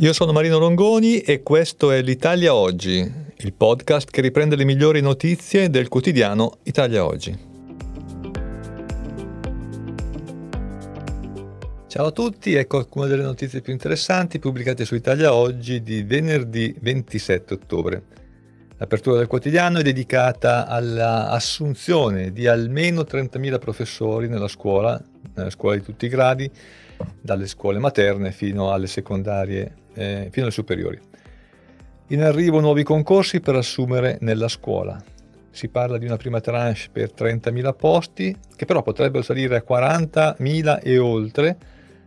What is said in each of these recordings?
Io sono Marino Longoni e questo è l'Italia Oggi, il podcast che riprende le migliori notizie del quotidiano Italia Oggi. Ciao a tutti, ecco alcune delle notizie più interessanti pubblicate su Italia Oggi di venerdì 27 ottobre. L'apertura del quotidiano è dedicata all'assunzione di almeno 30.000 professori nella scuola, nelle scuole di tutti i gradi, dalle scuole materne fino alle secondarie eh, fino alle superiori. In arrivo nuovi concorsi per assumere nella scuola. Si parla di una prima tranche per 30.000 posti, che però potrebbero salire a 40.000 e oltre,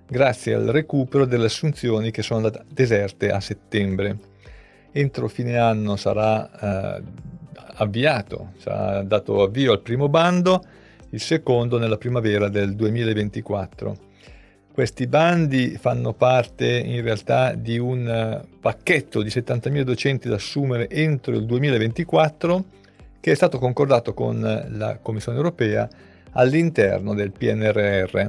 grazie al recupero delle assunzioni che sono andate deserte a settembre. Entro fine anno sarà eh, avviato, sarà dato avvio al primo bando, il secondo nella primavera del 2024. Questi bandi fanno parte in realtà di un eh, pacchetto di 70.000 docenti da assumere entro il 2024 che è stato concordato con la Commissione europea all'interno del PNRR.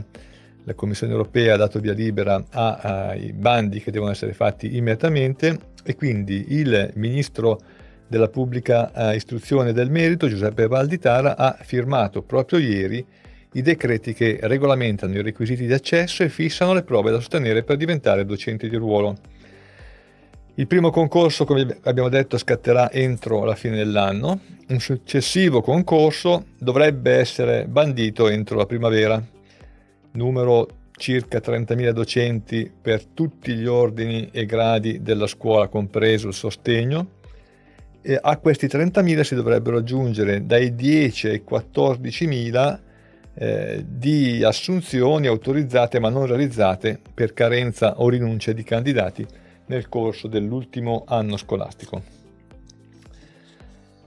La Commissione europea ha dato via libera ai bandi che devono essere fatti immediatamente e quindi il ministro della pubblica eh, istruzione del merito, Giuseppe Valditara, ha firmato proprio ieri i decreti che regolamentano i requisiti di accesso e fissano le prove da sostenere per diventare docenti di ruolo. Il primo concorso, come abbiamo detto, scatterà entro la fine dell'anno. Un successivo concorso dovrebbe essere bandito entro la primavera. Numero circa 30.000 docenti per tutti gli ordini e gradi della scuola, compreso il sostegno. E a questi 30.000 si dovrebbero aggiungere dai 10 ai 14.000 eh, di assunzioni autorizzate ma non realizzate per carenza o rinuncia di candidati nel corso dell'ultimo anno scolastico.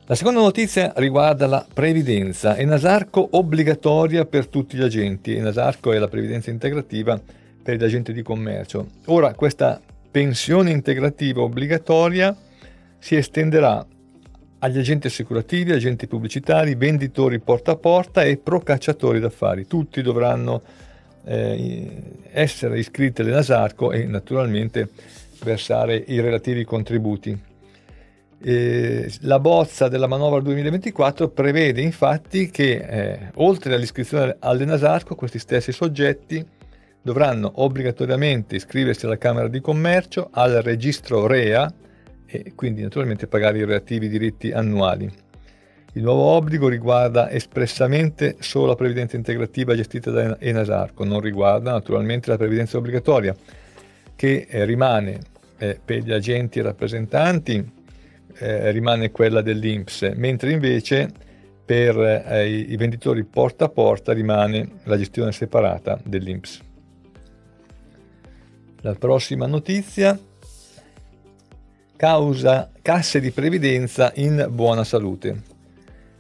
La seconda notizia riguarda la previdenza. Enasarco obbligatoria per tutti gli agenti. Enasarco è la previdenza integrativa per gli agenti di commercio. Ora questa pensione integrativa obbligatoria si estenderà agli agenti assicurativi, agenti pubblicitari, venditori porta a porta e procacciatori d'affari. Tutti dovranno eh, essere iscritti all'Enasarco e naturalmente versare i relativi contributi. E la bozza della manovra 2024 prevede infatti che eh, oltre all'iscrizione all'Enasarco questi stessi soggetti dovranno obbligatoriamente iscriversi alla Camera di Commercio, al registro REA, e quindi naturalmente pagare i relativi diritti annuali. Il nuovo obbligo riguarda espressamente solo la previdenza integrativa gestita da Enasarco, non riguarda naturalmente la previdenza obbligatoria, che eh, rimane eh, per gli agenti e rappresentanti, eh, rimane quella dell'INPS, mentre invece per eh, i venditori porta a porta rimane la gestione separata dell'INPS. La prossima notizia causa casse di previdenza in buona salute.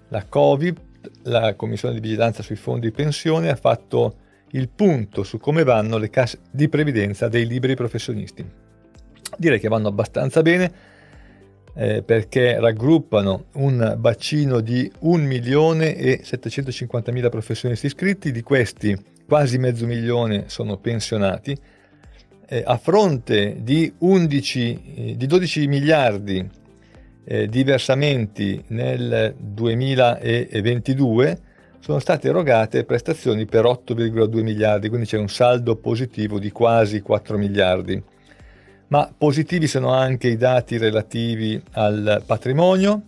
La Covid, la Commissione di Vigilanza sui Fondi di Pensione, ha fatto il punto su come vanno le casse di previdenza dei liberi professionisti. Direi che vanno abbastanza bene eh, perché raggruppano un bacino di 1 milione e 750 mila professionisti iscritti, di questi quasi mezzo milione sono pensionati, eh, a fronte di, 11, eh, di 12 miliardi eh, di versamenti nel 2022, sono state erogate prestazioni per 8,2 miliardi, quindi c'è un saldo positivo di quasi 4 miliardi. Ma positivi sono anche i dati relativi al patrimonio,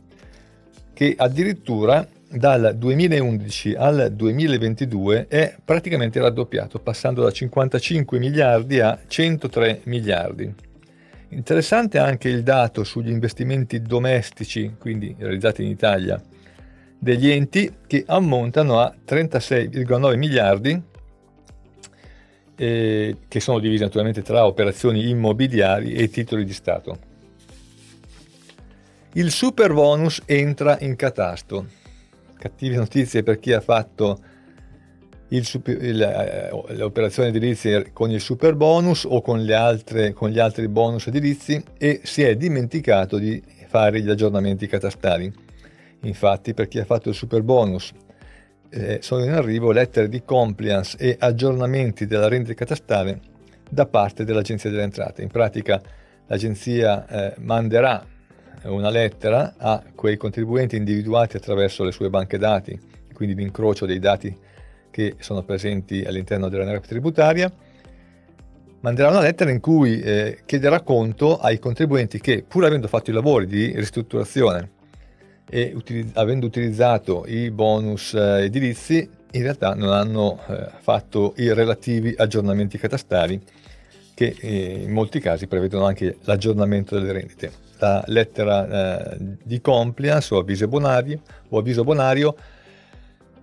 che addirittura dal 2011 al 2022 è praticamente raddoppiato, passando da 55 miliardi a 103 miliardi. Interessante anche il dato sugli investimenti domestici, quindi realizzati in Italia, degli enti che ammontano a 36,9 miliardi, eh, che sono divisi naturalmente tra operazioni immobiliari e titoli di Stato. Il super bonus entra in catasto cattive notizie per chi ha fatto il, il, eh, le operazioni con il super bonus o con, altre, con, gli altri bonus edilizi e si è dimenticato di fare gli aggiornamenti catastali. Infatti per chi ha fatto il super bonus eh, sono in arrivo lettere di compliance e aggiornamenti della rendita catastale da parte dell'Agenzia delle Entrate. In pratica l'agenzia eh, manderà una lettera a quei contribuenti individuati attraverso le sue banche dati, quindi l'incrocio dei dati che sono presenti all'interno della NREP tributaria, manderà una lettera in cui eh, chiederà conto ai contribuenti che, pur avendo fatto i lavori di ristrutturazione e utilizz- avendo utilizzato i bonus eh, edilizi, in realtà non hanno eh, fatto i relativi aggiornamenti catastali che eh, in molti casi prevedono anche l'aggiornamento delle rendite. La lettera eh, di compliance o avviso bonario, o avviso bonario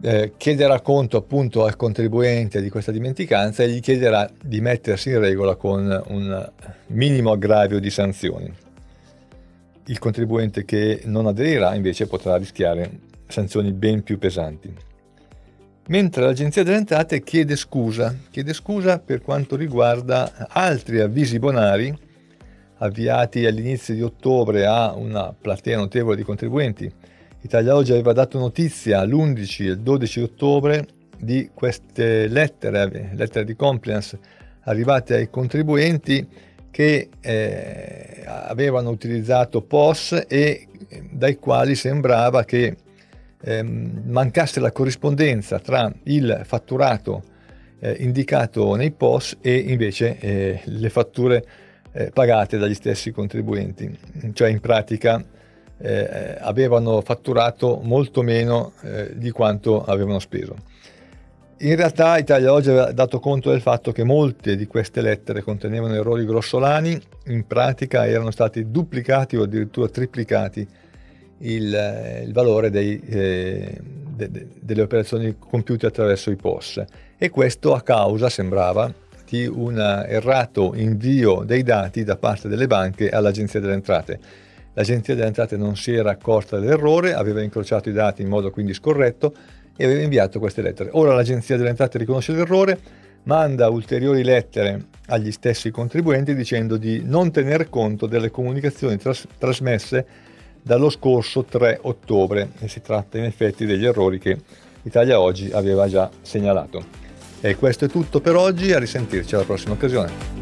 eh, chiederà conto appunto al contribuente di questa dimenticanza e gli chiederà di mettersi in regola con un minimo aggravio di sanzioni. Il contribuente che non aderirà invece potrà rischiare sanzioni ben più pesanti. Mentre l'Agenzia delle Entrate chiede scusa, chiede scusa per quanto riguarda altri avvisi bonari avviati all'inizio di ottobre a una platea notevole di contribuenti Italia Oggi aveva dato notizia l'11 e il 12 ottobre di queste lettere, lettere di compliance arrivate ai contribuenti che eh, avevano utilizzato POS e dai quali sembrava che eh, mancasse la corrispondenza tra il fatturato eh, indicato nei POS e invece eh, le fatture eh, pagate dagli stessi contribuenti. Cioè in pratica eh, avevano fatturato molto meno di quanto avevano speso. In realtà Italia Oggi aveva dato conto del fatto che molte di queste lettere contenevano errori grossolani, in pratica erano stati duplicati o addirittura triplicati il, il valore dei, eh, de, de, delle operazioni compiute attraverso i POS e questo a causa, sembrava, di un errato invio dei dati da parte delle banche all'Agenzia delle Entrate. L'Agenzia delle Entrate non si era accorta dell'errore, aveva incrociato i dati in modo quindi scorretto e aveva inviato queste lettere. Ora l'Agenzia delle Entrate riconosce l'errore, manda ulteriori lettere agli stessi contribuenti dicendo di non tener conto delle comunicazioni tras- trasmesse dallo scorso 3 ottobre e si tratta in effetti degli errori che Italia Oggi aveva già segnalato. E questo è tutto per oggi, a risentirci alla prossima occasione.